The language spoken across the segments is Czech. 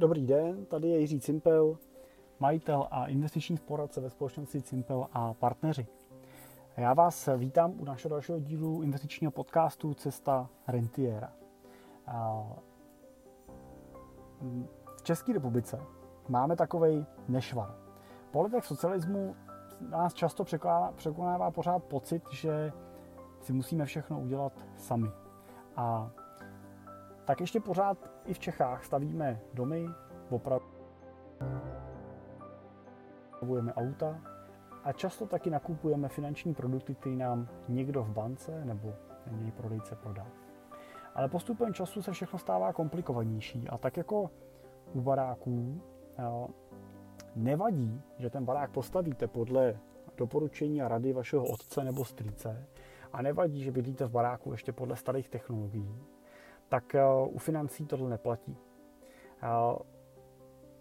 Dobrý den, tady je Jiří Cimpel, majitel a investiční poradce ve společnosti Cimpel a partneři. Já vás vítám u našeho dalšího dílu investičního podcastu Cesta rentiera. V České republice máme takový nešvar. Po letech socialismu nás často překonává pořád pocit, že si musíme všechno udělat sami. A tak ještě pořád i v Čechách stavíme domy, opravujeme auta a často taky nakupujeme finanční produkty, které nám někdo v bance nebo jiný prodejce prodá. Ale postupem času se všechno stává komplikovanější a tak jako u baráků nevadí, že ten barák postavíte podle doporučení a rady vašeho otce nebo strýce a nevadí, že bydlíte v baráku ještě podle starých technologií, tak eh, u financí tohle neplatí. Eh,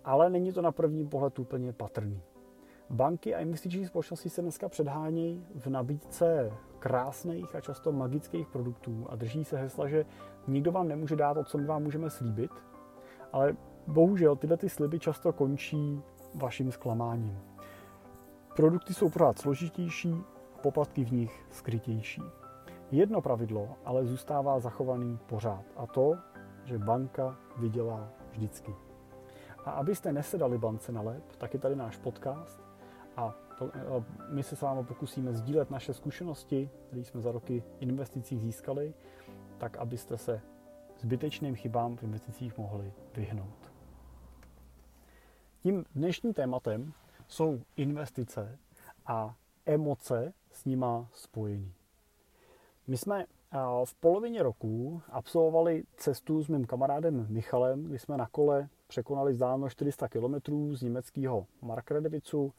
ale není to na první pohled úplně patrný. Banky a investiční společnosti se dneska předhánějí v nabídce krásných a často magických produktů a drží se hesla, že nikdo vám nemůže dát, o co my vám můžeme slíbit, ale bohužel tyhle ty sliby často končí vaším zklamáním. Produkty jsou pořád složitější, poplatky v nich skrytější. Jedno pravidlo ale zůstává zachovaný pořád a to, že banka vydělá vždycky. A abyste nesedali bance na lep, tak je tady náš podcast a to, my se s vámi pokusíme sdílet naše zkušenosti, které jsme za roky investicích získali, tak abyste se zbytečným chybám v investicích mohli vyhnout. Tím dnešním tématem jsou investice a emoce s nima spojený. My jsme v polovině roku absolvovali cestu s mým kamarádem Michalem, kdy jsme na kole překonali vzdálenost 400 km z německého Markredevicu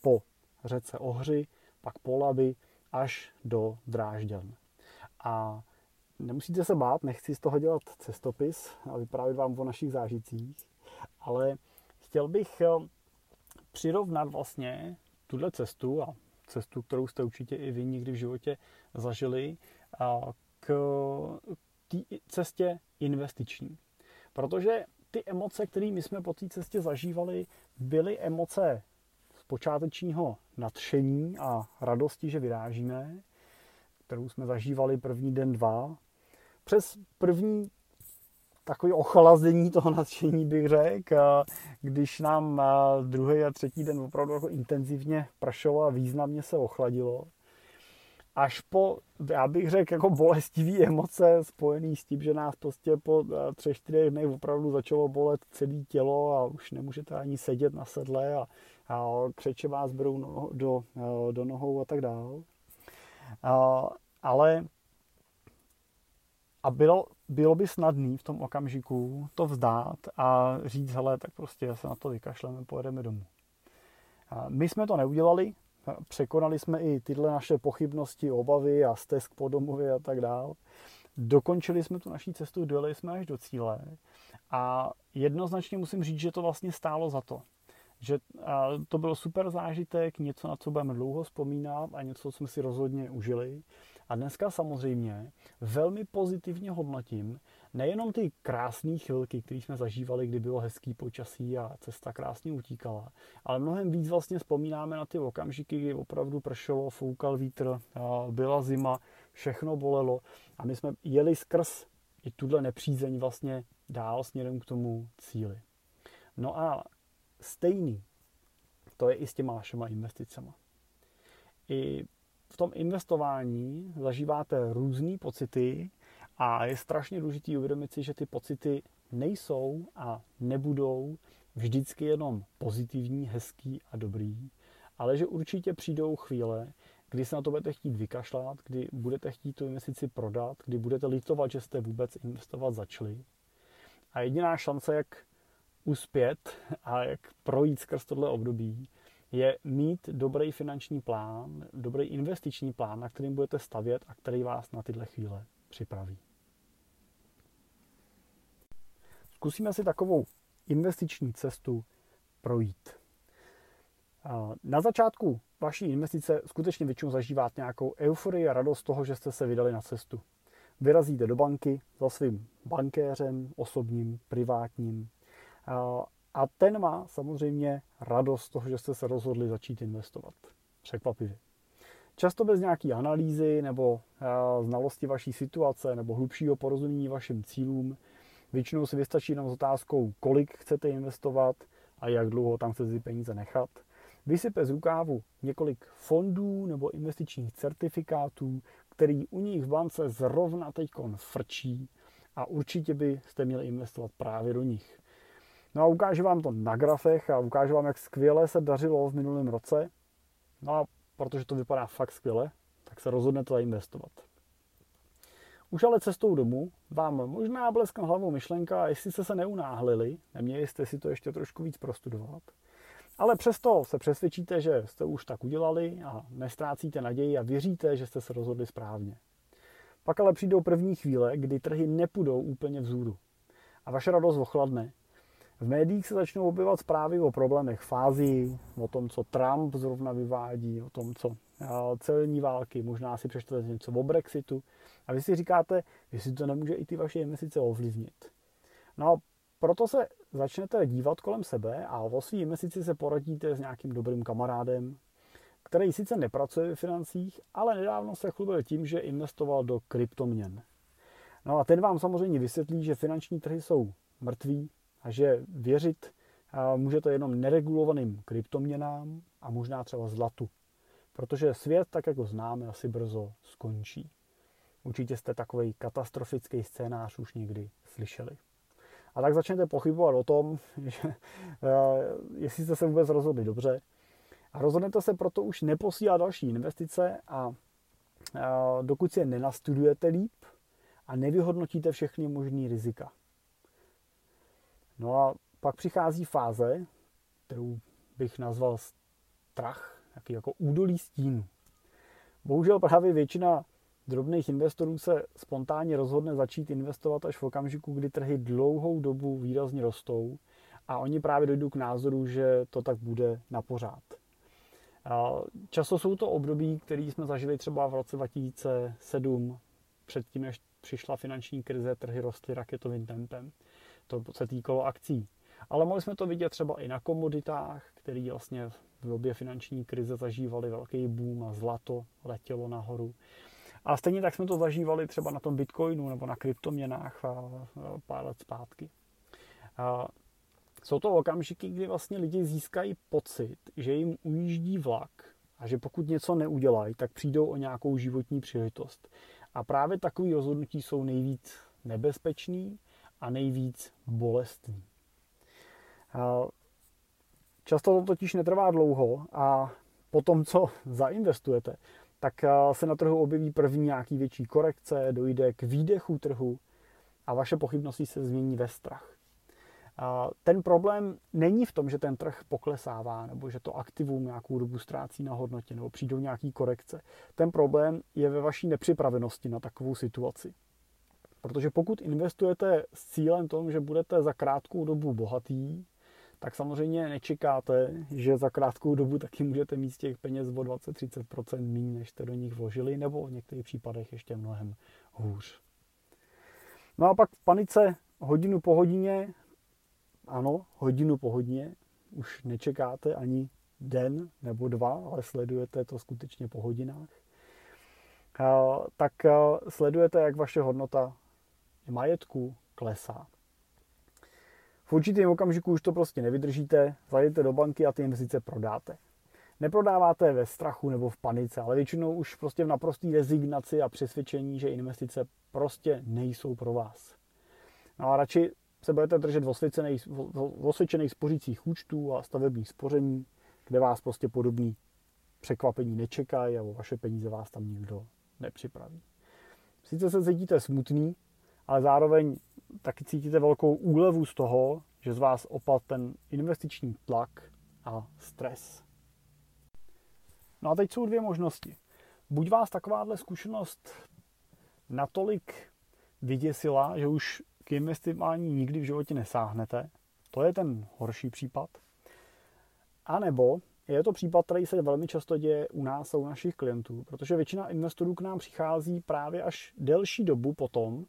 po řece Ohři, pak po Labi až do Drážďan. A nemusíte se bát, nechci z toho dělat cestopis a vyprávět vám o našich zážitcích, ale chtěl bych eh, přirovnat vlastně tuhle cestu a cestu, kterou jste určitě i vy někdy v životě zažili, k té cestě investiční. Protože ty emoce, které my jsme po té cestě zažívali, byly emoce z počátečního nadšení a radosti, že vyrážíme, kterou jsme zažívali první den, dva. Přes první takový ochlazení toho nadšení bych řekl, když nám druhý a třetí den opravdu jako intenzivně pršelo a významně se ochladilo. Až po, já bych řekl, jako bolestivý emoce spojený s tím, že nás prostě po třech, čtyřech dnech opravdu začalo bolet celé tělo a už nemůžete ani sedět na sedle a, a křeče vás berou no, do, do nohou a tak dál. Ale a bylo, bylo by snadné v tom okamžiku to vzdát a říct, hele, tak prostě se na to vykašleme, pojedeme domů. My jsme to neudělali, překonali jsme i tyhle naše pochybnosti, obavy a stesk po domově a tak dál. Dokončili jsme tu naší cestu, dojeli jsme až do cíle a jednoznačně musím říct, že to vlastně stálo za to. Že to byl super zážitek, něco, na co budeme dlouho vzpomínat a něco, co jsme si rozhodně užili. A dneska samozřejmě velmi pozitivně hodnotím nejenom ty krásné chvilky, které jsme zažívali, kdy bylo hezký počasí a cesta krásně utíkala, ale mnohem víc vlastně vzpomínáme na ty okamžiky, kdy opravdu pršelo, foukal vítr, byla zima, všechno bolelo a my jsme jeli skrz i tuhle nepřízeň vlastně dál směrem k tomu cíli. No a stejný to je i s těma vašima investicema. I v tom investování zažíváte různé pocity a je strašně důležité uvědomit si, že ty pocity nejsou a nebudou vždycky jenom pozitivní, hezký a dobrý, ale že určitě přijdou chvíle, kdy se na to budete chtít vykašlat, kdy budete chtít tu investici prodat, kdy budete litovat, že jste vůbec investovat začali. A jediná šance, jak uspět a jak projít skrz tohle období, je mít dobrý finanční plán, dobrý investiční plán, na kterým budete stavět a který vás na tyhle chvíle připraví. Zkusíme si takovou investiční cestu projít. Na začátku vaší investice skutečně většinou zažíváte nějakou euforii a radost toho, že jste se vydali na cestu. Vyrazíte do banky za svým bankéřem, osobním, privátním, A ten má samozřejmě radost z toho, že jste se rozhodli začít investovat. Překvapivě. Často bez nějaké analýzy nebo znalosti vaší situace nebo hlubšího porozumění vašim cílům. Většinou si vystačí jenom s otázkou, kolik chcete investovat a jak dlouho tam chcete ty peníze nechat – vysype z rukávu několik fondů nebo investičních certifikátů, který u nich v bance zrovna teď frčí a určitě byste měli investovat právě do nich. No a ukážu vám to na grafech a ukážu vám, jak skvěle se dařilo v minulém roce. No a protože to vypadá fakt skvěle, tak se rozhodnete zainvestovat. Už ale cestou domů vám možná bleskne hlavou myšlenka, jestli jste se neunáhlili, neměli jste si to ještě trošku víc prostudovat, ale přesto se přesvědčíte, že jste už tak udělali a nestrácíte naději a věříte, že jste se rozhodli správně. Pak ale přijdou první chvíle, kdy trhy nepůjdou úplně vzhůru. A vaše radost ochladne. V médiích se začnou objevovat zprávy o problémech fází, o tom, co Trump zrovna vyvádí, o tom, co celní války, možná si přečtete něco o Brexitu. A vy si říkáte, jestli to nemůže i ty vaše investice ovlivnit. No a proto se začnete dívat kolem sebe a o svý investici se poradíte s nějakým dobrým kamarádem, který sice nepracuje ve financích, ale nedávno se chlubil tím, že investoval do kryptoměn. No a ten vám samozřejmě vysvětlí, že finanční trhy jsou mrtví a že věřit můžete jenom neregulovaným kryptoměnám a možná třeba zlatu. Protože svět, tak jako známe, asi brzo skončí. Určitě jste takový katastrofický scénář už někdy slyšeli. A tak začnete pochybovat o tom, že, eh, jestli jste se vůbec rozhodli dobře. A rozhodnete se proto už neposílat další investice a eh, dokud si je nenastudujete líp a nevyhodnotíte všechny možné rizika. No a pak přichází fáze, kterou bych nazval strach, jaký jako údolí stínu. Bohužel právě většina drobných investorů se spontánně rozhodne začít investovat až v okamžiku, kdy trhy dlouhou dobu výrazně rostou a oni právě dojdou k názoru, že to tak bude na pořád. Často jsou to období, které jsme zažili třeba v roce 2007, předtím, než přišla finanční krize, trhy rostly raketovým tempem. To se týkalo akcí. Ale mohli jsme to vidět třeba i na komoditách, které vlastně v době finanční krize zažívaly velký boom a zlato letělo nahoru. A stejně tak jsme to zažívali třeba na tom Bitcoinu nebo na kryptoměnách pár let zpátky. Jsou to okamžiky, kdy vlastně lidi získají pocit, že jim ujíždí vlak a že pokud něco neudělají, tak přijdou o nějakou životní příležitost. A právě takové rozhodnutí jsou nejvíc nebezpečný a nejvíc bolestný. Často to totiž netrvá dlouho a po tom, co zainvestujete, tak se na trhu objeví první nějaký větší korekce, dojde k výdechu trhu a vaše pochybnosti se změní ve strach. Ten problém není v tom, že ten trh poklesává nebo že to aktivum nějakou dobu ztrácí na hodnotě nebo přijdou nějaký korekce. Ten problém je ve vaší nepřipravenosti na takovou situaci. Protože pokud investujete s cílem tom, že budete za krátkou dobu bohatý, tak samozřejmě nečekáte, že za krátkou dobu taky můžete mít z těch peněz o 20-30% méně, než jste do nich vložili, nebo v některých případech ještě mnohem hůř. No a pak v panice hodinu po hodině, ano, hodinu po hodině, už nečekáte ani den nebo dva, ale sledujete to skutečně po hodinách, tak sledujete, jak vaše hodnota majetku klesá. V určitém okamžiku už to prostě nevydržíte, zajdete do banky a ty investice prodáte. Neprodáváte ve strachu nebo v panice, ale většinou už prostě v naprosté rezignaci a přesvědčení, že investice prostě nejsou pro vás. No a radši se budete držet osvědčených spořících účtů a stavebních spoření, kde vás prostě podobný překvapení nečekají a o vaše peníze vás tam nikdo nepřipraví. Sice se cítíte smutný, ale zároveň taky cítíte velkou úlevu z toho, že z vás opad ten investiční tlak a stres. No a teď jsou dvě možnosti. Buď vás takováhle zkušenost natolik vyděsila, že už k investování nikdy v životě nesáhnete. To je ten horší případ. A nebo je to případ, který se velmi často děje u nás a u našich klientů, protože většina investorů k nám přichází právě až delší dobu potom,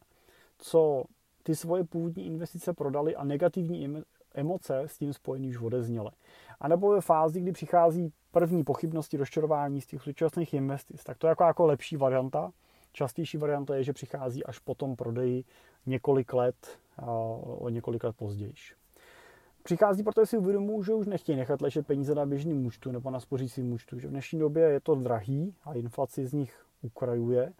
co ty svoje původní investice prodali a negativní emoce s tím spojený už odezněly. A nebo ve fázi, kdy přichází první pochybnosti, rozčarování z těch současných investic, tak to je jako, jako lepší varianta. Častější varianta je, že přichází až po tom prodeji několik let, o několik let později. Přichází, protože si uvědomují, že už nechtějí nechat ležet peníze na běžným účtu nebo na spořícím účtu, že v dnešní době je to drahý a inflaci z nich ukrajuje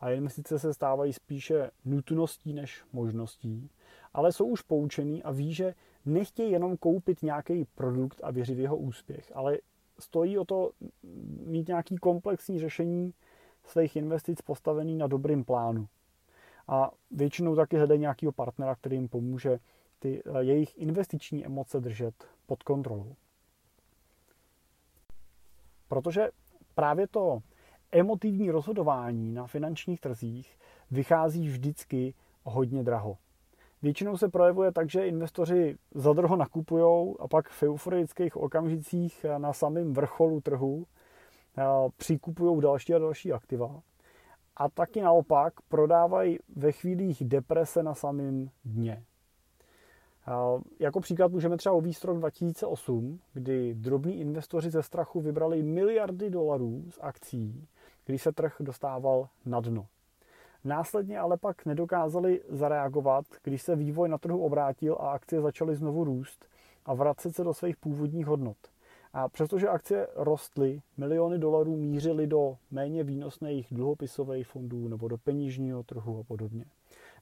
a investice se stávají spíše nutností než možností, ale jsou už poučený a ví, že nechtějí jenom koupit nějaký produkt a věřit v jeho úspěch, ale stojí o to mít nějaký komplexní řešení svých investic postavený na dobrým plánu. A většinou taky hledají nějakého partnera, který jim pomůže ty eh, jejich investiční emoce držet pod kontrolou. Protože právě to emotivní rozhodování na finančních trzích vychází vždycky hodně draho. Většinou se projevuje tak, že investoři zadrho nakupují a pak v euforických okamžicích na samém vrcholu trhu eh, přikupují další a další aktiva. A taky naopak prodávají ve chvílích deprese na samém dně. Jako příklad můžeme třeba uvíct rok 2008, kdy drobní investoři ze strachu vybrali miliardy dolarů z akcí, když se trh dostával na dno. Následně ale pak nedokázali zareagovat, když se vývoj na trhu obrátil a akcie začaly znovu růst a vracet se do svých původních hodnot. A přestože akcie rostly, miliony dolarů mířily do méně výnosných dluhopisových fondů nebo do peněžního trhu a podobně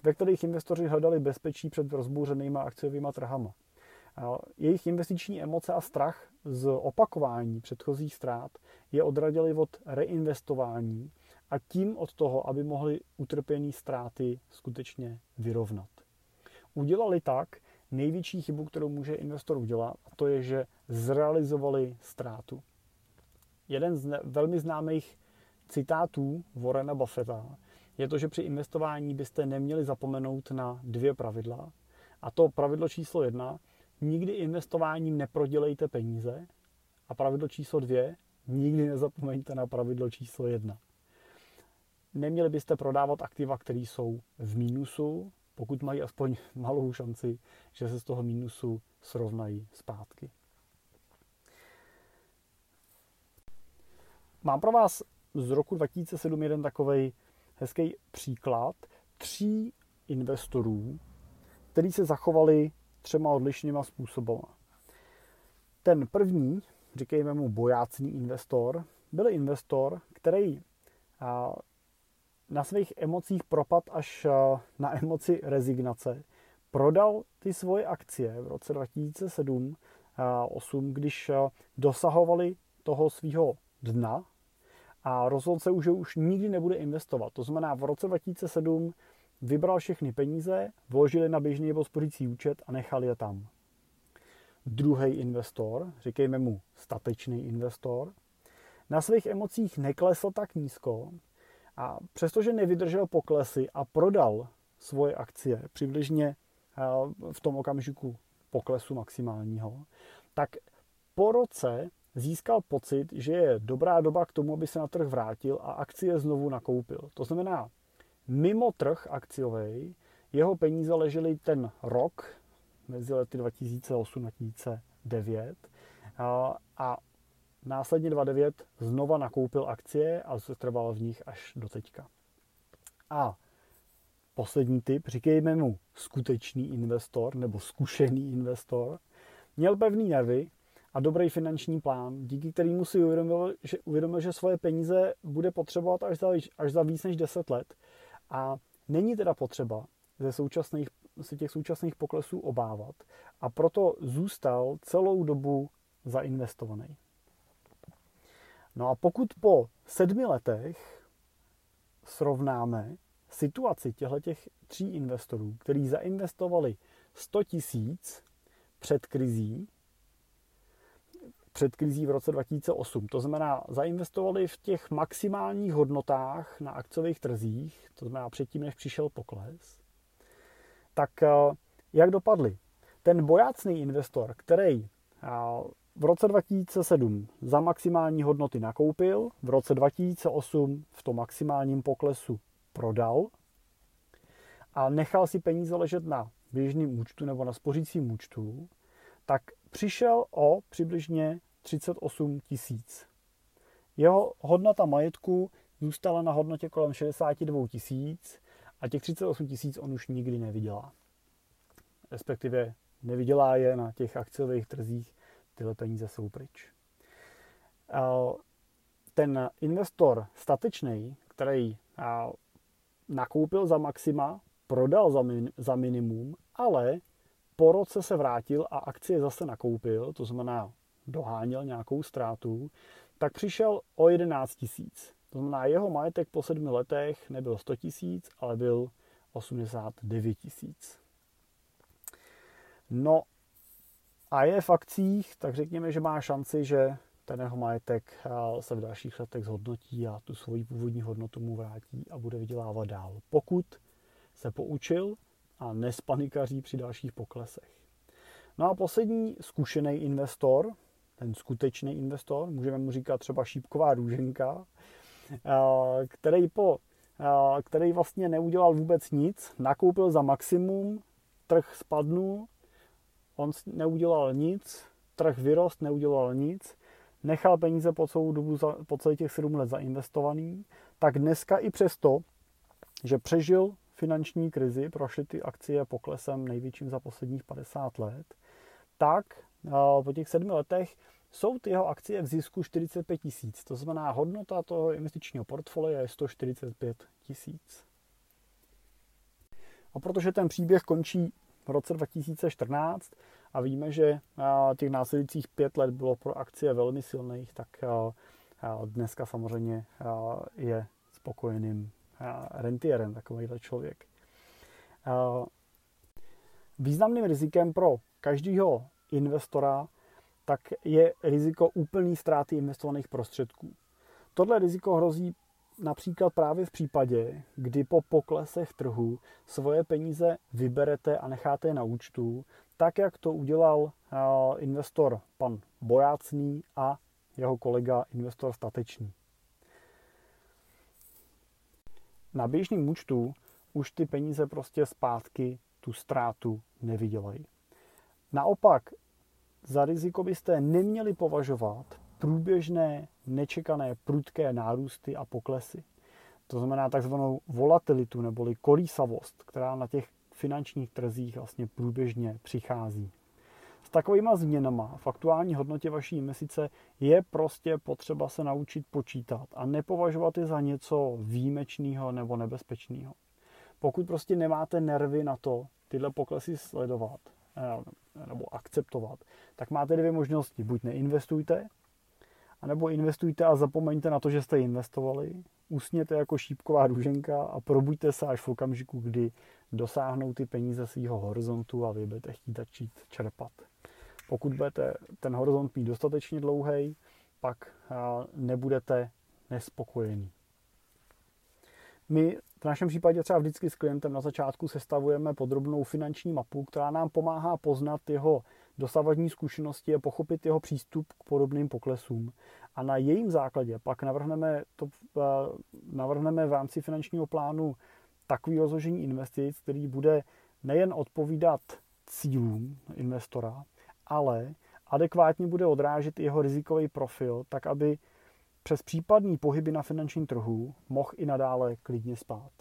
ve kterých investoři hledali bezpečí před rozbouřenýma akciovými trhama. Jejich investiční emoce a strach z opakování předchozích ztrát je odradili od reinvestování a tím od toho, aby mohli utrpěné ztráty skutečně vyrovnat. Udělali tak největší chybu, kterou může investor udělat, a to je, že zrealizovali ztrátu. Jeden z velmi známých citátů Warrena Buffetta je to, že při investování byste neměli zapomenout na dvě pravidla. A to pravidlo číslo jedna, nikdy investováním neprodělejte peníze. A pravidlo číslo dvě, nikdy nezapomeňte na pravidlo číslo jedna. Neměli byste prodávat aktiva, které jsou v mínusu, pokud mají aspoň malou šanci, že se z toho mínusu srovnají zpátky. Mám pro vás z roku 2007 jeden takový hezký příklad tří investorů, kteří se zachovali třema odlišnýma způsoby. Ten první, říkejme mu bojácný investor, byl investor, který na svých emocích propad až na emoci rezignace. Prodal ty svoje akcie v roce 2007 8, když dosahovali toho svého dna, a rozhodl se už, že už nikdy nebude investovat. To znamená, v roce 2007 vybral všechny peníze, vložili na běžný nebo spořící účet a nechal je tam. Druhý investor, říkejme mu statečný investor, na svých emocích neklesl tak nízko a přestože nevydržel poklesy a prodal svoje akcie přibližně v tom okamžiku poklesu maximálního, tak po roce získal pocit, že je dobrá doba k tomu, aby se na trh vrátil a akcie znovu nakoupil. To znamená, mimo trh akciový jeho peníze ležely ten rok mezi lety 2008-2009 a, a následně 2009 znova nakoupil akcie a trval v nich až do teďka. A poslední typ, říkejme mu skutečný investor nebo zkušený investor, měl pevný nervy, a dobrý finanční plán, díky kterému si uvědomil, že, uvědomil, že svoje peníze bude potřebovat až za, až za víc než 10 let. A není teda potřeba ze současných, se těch současných poklesů obávat a proto zůstal celou dobu zainvestovaný. No a pokud po sedmi letech srovnáme situaci těchto tří investorů, kteří zainvestovali 100 tisíc před krizí před krizí v roce 2008. To znamená, zainvestovali v těch maximálních hodnotách na akciových trzích, to znamená předtím, než přišel pokles. Tak eh, jak dopadli? Ten bojácný investor, který eh, v roce 2007 za maximální hodnoty nakoupil, v roce 2008 v tom maximálním poklesu prodal a nechal si peníze ležet na běžném účtu nebo na spořícím účtu, tak přišel o přibližně 38 tisíc. Jeho hodnota majetku zůstala na hodnotě kolem 62 tisíc a těch 38 tisíc on už nikdy nevydělá. Respektive nevydělá je na těch akciových trzích, tyhle peníze jsou pryč. Ten investor statečný, který nakoupil za maxima, prodal za, za minimum, ale po roce se vrátil a akcie zase nakoupil, to znamená doháněl nějakou ztrátu, tak přišel o 11 tisíc. To znamená, jeho majetek po sedmi letech nebyl 100 tisíc, ale byl 89 tisíc. No a je v akcích, tak řekněme, že má šanci, že ten jeho majetek eh, se v dalších letech zhodnotí a tu svoji původní hodnotu mu vrátí a bude vydělávat dál. Pokud se poučil a nespanikaří při dalších poklesech. No a poslední zkušený investor, ten skutečný investor, můžeme mu říkat třeba šípková růženka, který, po, který vlastně neudělal vůbec nic, nakoupil za maximum, trh spadnul, on neudělal nic, trh vyrost, neudělal nic, nechal peníze po celou dobu, po celých těch 7 let zainvestovaný, tak dneska i přesto, že přežil finanční krizi, prošly ty akcie poklesem největším za posledních 50 let, tak po těch sedmi letech jsou ty jeho akcie v zisku 45 tisíc. To znamená, hodnota toho investičního portfolia je 145 tisíc. A protože ten příběh končí v roce 2014 a víme, že těch následujících pět let bylo pro akcie velmi silných, tak dneska samozřejmě je spokojeným rentierem, takovýhle člověk. Významným rizikem pro každého investora tak je riziko úplný ztráty investovaných prostředků. Tohle riziko hrozí například právě v případě, kdy po poklesech trhu svoje peníze vyberete a necháte je na účtu, tak jak to udělal investor pan Bojácný a jeho kolega investor Statečný. Na běžném účtu už ty peníze prostě zpátky tu ztrátu nevydělají. Naopak, za riziko byste neměli považovat průběžné, nečekané, prudké nárůsty a poklesy. To znamená takzvanou volatilitu neboli kolísavost, která na těch finančních trzích vlastně průběžně přichází. Takovýma změnama v aktuální hodnotě vaší investice je prostě potřeba se naučit počítat a nepovažovat je za něco výjimečného nebo nebezpečného. Pokud prostě nemáte nervy na to tyhle poklesy sledovat eh, nebo akceptovat, tak máte dvě možnosti. Buď neinvestujte, anebo investujte a zapomeňte na to, že jste investovali, usněte jako šípková růženka a probuďte se až v okamžiku, kdy dosáhnou ty peníze svého horizontu a vy budete chtít začít čerpat. Pokud budete ten horizont mít dostatečně dlouhý, pak nebudete nespokojení. My v našem případě třeba vždycky s klientem na začátku sestavujeme podrobnou finanční mapu, která nám pomáhá poznat jeho dosavadní zkušenosti a pochopit jeho přístup k podobným poklesům. A na jejím základě pak navrhneme, to, navrhneme v rámci finančního plánu takový rozložení investic, který bude nejen odpovídat cílům investora, ale adekvátně bude odrážet jeho rizikový profil, tak aby přes případný pohyby na finančním trhu mohl i nadále klidně spát.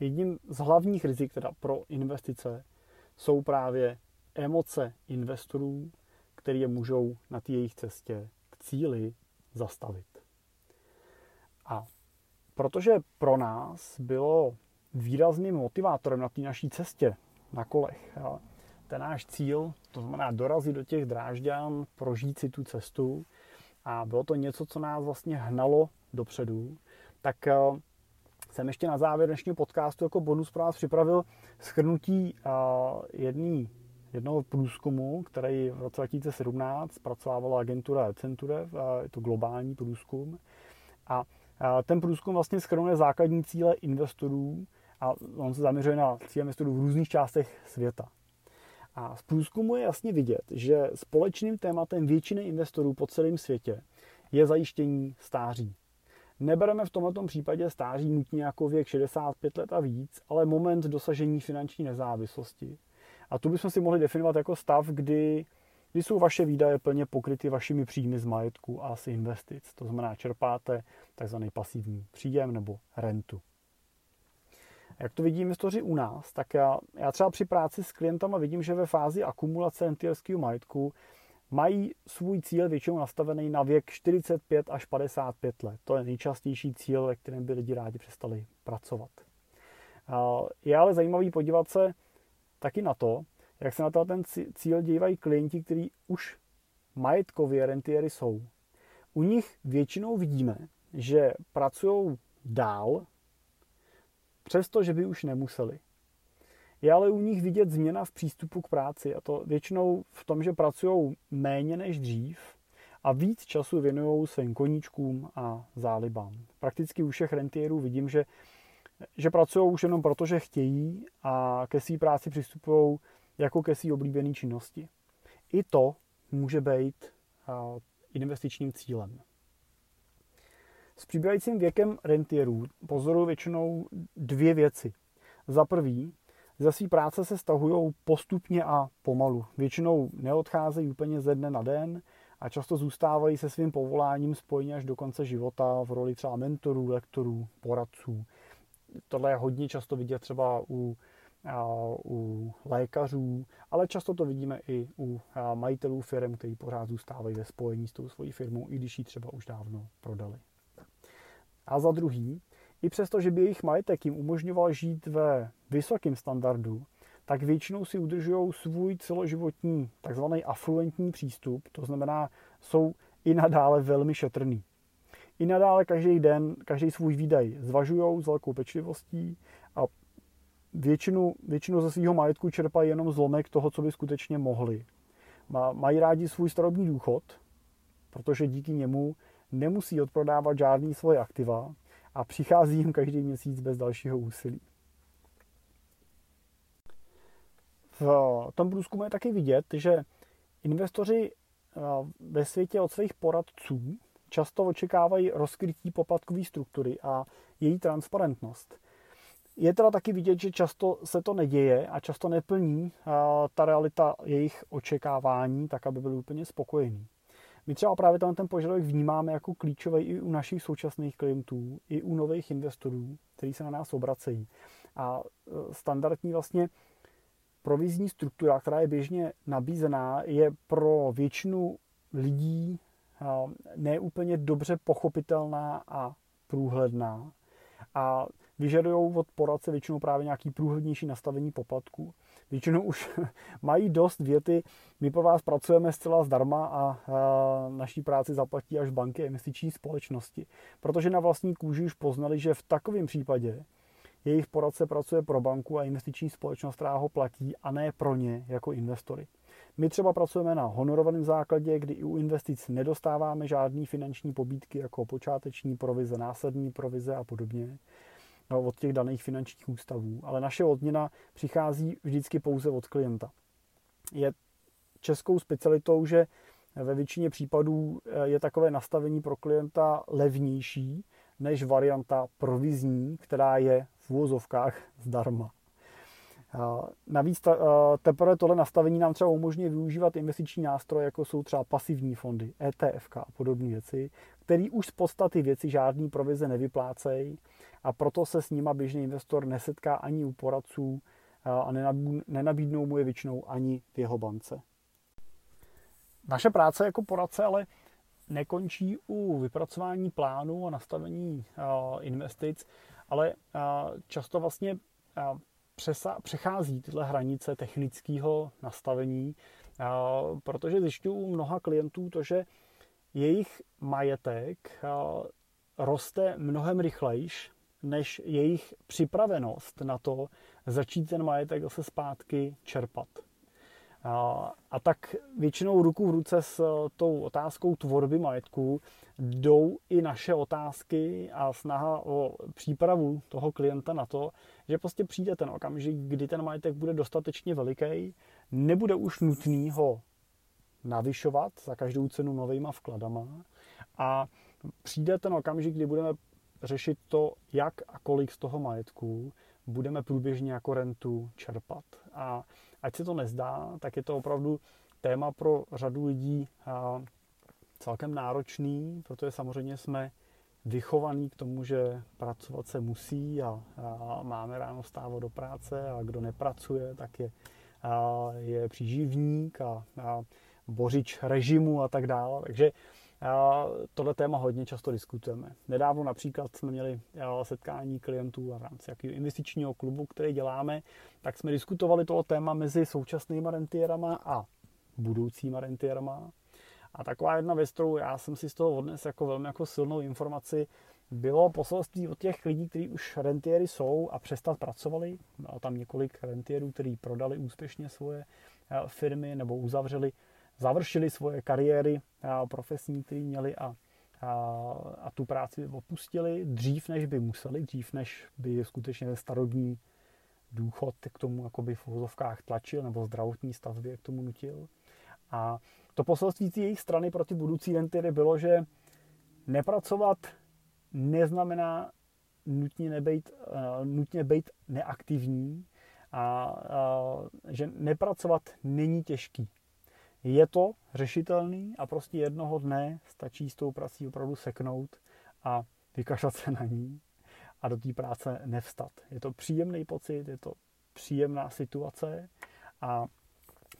Jedním z hlavních rizik teda pro investice jsou právě emoce investorů, které je můžou na té jejich cestě k cíli zastavit. A protože pro nás bylo výrazným motivátorem na té naší cestě na kolech ten náš cíl, to znamená dorazit do těch drážďan, prožít si tu cestu a bylo to něco, co nás vlastně hnalo dopředu, tak eh, jsem ještě na závěr dnešního podcastu jako bonus pro vás připravil schrnutí eh, jedný, jednoho průzkumu, který v roce 2017 zpracovávala agentura Centure, eh, je to globální průzkum. A ten průzkum vlastně schrnuje základní cíle investorů a on se zaměřuje na cíle investorů v různých částech světa. A z průzkumu je jasně vidět, že společným tématem většiny investorů po celém světě je zajištění stáří. Nebereme v tomto případě stáří nutně jako věk 65 let a víc, ale moment dosažení finanční nezávislosti. A tu bychom si mohli definovat jako stav, kdy, kdy jsou vaše výdaje plně pokryty vašimi příjmy z majetku a z investic. To znamená, čerpáte tzv. pasivní příjem nebo rentu. Jak to vidí investoři u nás, tak já, já třeba při práci s klientama vidím, že ve fázi akumulace rentierského majetku mají svůj cíl většinou nastavený na věk 45 až 55 let. To je nejčastější cíl, ve kterém by lidi rádi přestali pracovat. Je ale zajímavý podívat se taky na to, jak se na ten cíl dívají klienti, kteří už majetkově rentiery jsou. U nich většinou vidíme, že pracují dál, přestože by už nemuseli. Je ale u nich vidět změna v přístupu k práci a to většinou v tom, že pracují méně než dřív a víc času věnují svým koníčkům a zálibám. Prakticky u všech rentierů vidím, že, že pracují už jenom proto, že chtějí a ke své práci přistupují jako ke své oblíbené činnosti. I to může být investičním cílem. S přibývajícím věkem rentierů pozorují většinou dvě věci. Za prvý, ze své práce se stahují postupně a pomalu. Většinou neodcházejí úplně ze dne na den a často zůstávají se svým povoláním spojeni až do konce života v roli třeba mentorů, lektorů, poradců. Tohle je hodně často vidět třeba u, u lékařů, ale často to vidíme i u majitelů firm, kteří pořád zůstávají ve spojení s tou svojí firmou, i když ji třeba už dávno prodali. A za druhý, i přesto, že by jejich majetek jim umožňoval žít ve vysokém standardu, tak většinou si udržují svůj celoživotní takzvaný afluentní přístup, to znamená, jsou i nadále velmi šetrný. I nadále každý den, každý svůj výdaj zvažují s velkou pečlivostí a většinu, většinu ze svého majetku čerpají jenom zlomek toho, co by skutečně mohli. Mají rádi svůj starobní důchod, protože díky němu nemusí odprodávat žádný svoje aktiva a přichází jim každý měsíc bez dalšího úsilí. V tom průzkumu je taky vidět, že investoři eh, ve světě od svých poradců často očekávají rozkrytí poplatkové struktury a její transparentnost. Je teda taky vidět, že často se to neděje a často neplní eh, ta realita jejich očekávání, tak aby byli úplně spokojení. My třeba právě ten, ten požadavek vnímáme jako klíčový i u našich současných klientů, i u nových investorů, kteří se na nás obracejí. A e, standardní vlastně provizní struktura, která je běžně nabízená, je pro většinu lidí neúplně dobře pochopitelná a průhledná. A vyžadují od poradce většinou právě nějaký průhlednější nastavení poplatků. Většinou už mají dost věty, my pro vás pracujeme zcela zdarma a naší práci zaplatí až banky a investiční společnosti. Protože na vlastní kůži už poznali, že v takovém případě jejich poradce pracuje pro banku a investiční společnost, která ho platí a ne pro ně jako investory. My třeba pracujeme na honorovaném základě, kdy i u investic nedostáváme žádný finanční pobídky jako počáteční provize, následní provize a podobně. No, od těch daných finančních ústavů, ale naše odměna přichází vždycky pouze od klienta. Je českou specialitou, že ve většině případů eh, je takové nastavení pro klienta levnější než varianta provizní, která je v úvozovkách zdarma. Navíc ta, teprve tohle nastavení nám třeba umožňuje využívat investiční nástroje, jako jsou třeba pasivní fondy, ETF a podobné věci, které už z podstaty věci žádný provize nevyplácejí a proto se s nima běžný investor nesetká ani u poradců a nenabídnou mu je většinou ani v jeho bance. Naše práce jako poradce ale nekončí u vypracování plánu a nastavení investic, ale často vlastně přechází tyhle hranice technického nastavení, protože zjišťuju u mnoha klientů to, že jejich majetek roste mnohem rychlejš než jejich připravenost na to začít ten majetek zase zpátky čerpat. A, tak většinou ruku v ruce s eh, tou otázkou tvorby majetku jdou i naše otázky a snaha o přípravu toho klienta na to, že prostě přijde ten okamžik, kdy ten majetek bude dostatečně veliký, nebude už nutný ho navyšovat za každou cenu novýma vkladama a přijde ten okamžik, kdy budeme řešit to, jak a kolik z toho majetku budeme průběžně jako rentu čerpat. A ať se to nezdá, tak je to opravdu téma pro řadu lidí celkem náročný, protože samozřejmě jsme vychovaný k tomu, že pracovat se musí a, a máme ráno stávat do práce a kdo nepracuje, tak je, a, je příživník a, a bořič režimu a tak dále. Takže tohle téma hodně často diskutujeme. Nedávno například jsme měli setkání klientů a v rámci jakého investičního klubu, který děláme, tak jsme diskutovali tohle téma mezi současnými rentierama a budoucíma rentierama. A taková jedna věc, kterou já jsem si z toho odnes jako velmi jako silnou informaci, bylo poselství od těch lidí, kteří už rentiéry jsou a přestat pracovali. Bylo tam několik rentierů, kteří prodali úspěšně svoje eh, firmy nebo uzavřeli, završili svoje kariéry eh, profesní, které měli a, a, a tu práci opustili dřív, než by museli, dřív, než by skutečně starobní důchod k tomu jakoby v uvozovkách tlačil nebo zdravotní stav by k tomu nutil. A to poselství jejich strany pro ty budoucí rentiery bylo, že nepracovat neznamená nutně, nebejt, uh, nutně být neaktivní a uh, že nepracovat není těžký. Je to řešitelný a prostě jednoho dne stačí s tou prací opravdu seknout a vykašlat se na ní a do té práce nevstat. Je to příjemný pocit, je to příjemná situace a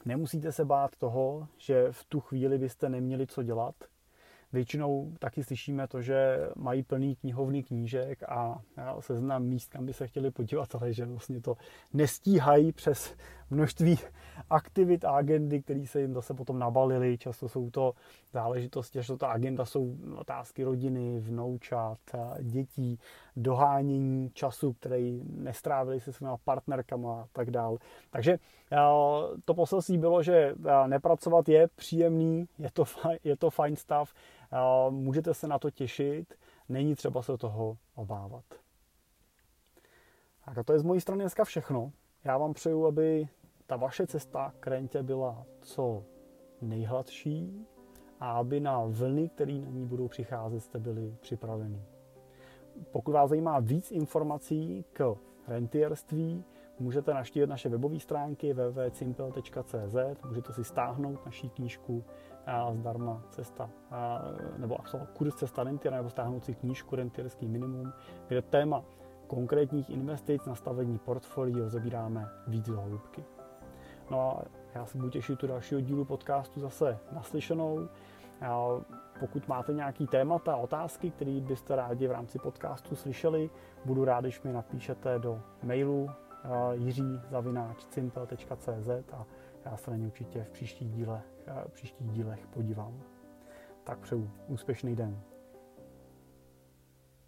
Nemusíte se bát toho, že v tu chvíli byste neměli co dělat. Většinou taky slyšíme to, že mají plný knihovny knížek a seznam míst, kam by se chtěli podívat, ale že vlastně to nestíhají přes množství aktivit a agendy, které se jim zase potom nabalily. Často jsou to záležitosti, že ta agenda jsou otázky rodiny, vnoučat, dětí, dohánění času, který nestrávili se svými partnerkama a tak dále. Takže to poselství bylo, že nepracovat je příjemný, je to, je to fajn stav, můžete se na to těšit, není třeba se toho obávat. Tak a to je z mojí strany dneska všechno. Já vám přeju, aby ta vaše cesta k rentě byla co nejhladší a aby na vlny, které na ní budou přicházet, jste byli připraveni. Pokud vás zajímá víc informací k rentierství, můžete naštívit naše webové stránky www.simple.cz, můžete si stáhnout naší knížku a zdarma cesta, a, nebo kurz cesta rentiera, nebo stáhnout si knížku Rentierský minimum, kde téma konkrétních investic, nastavení portfolí rozebíráme víc do hloubky. No a já se budu těšit tu dalšího dílu podcastu zase naslyšenou. A pokud máte nějaký témata, otázky, které byste rádi v rámci podcastu slyšeli, budu rád, když mi napíšete do mailu jiří.cimpel.cz a já se na ně určitě v příštích, díle, v příštích dílech podívám. Tak přeju úspěšný den.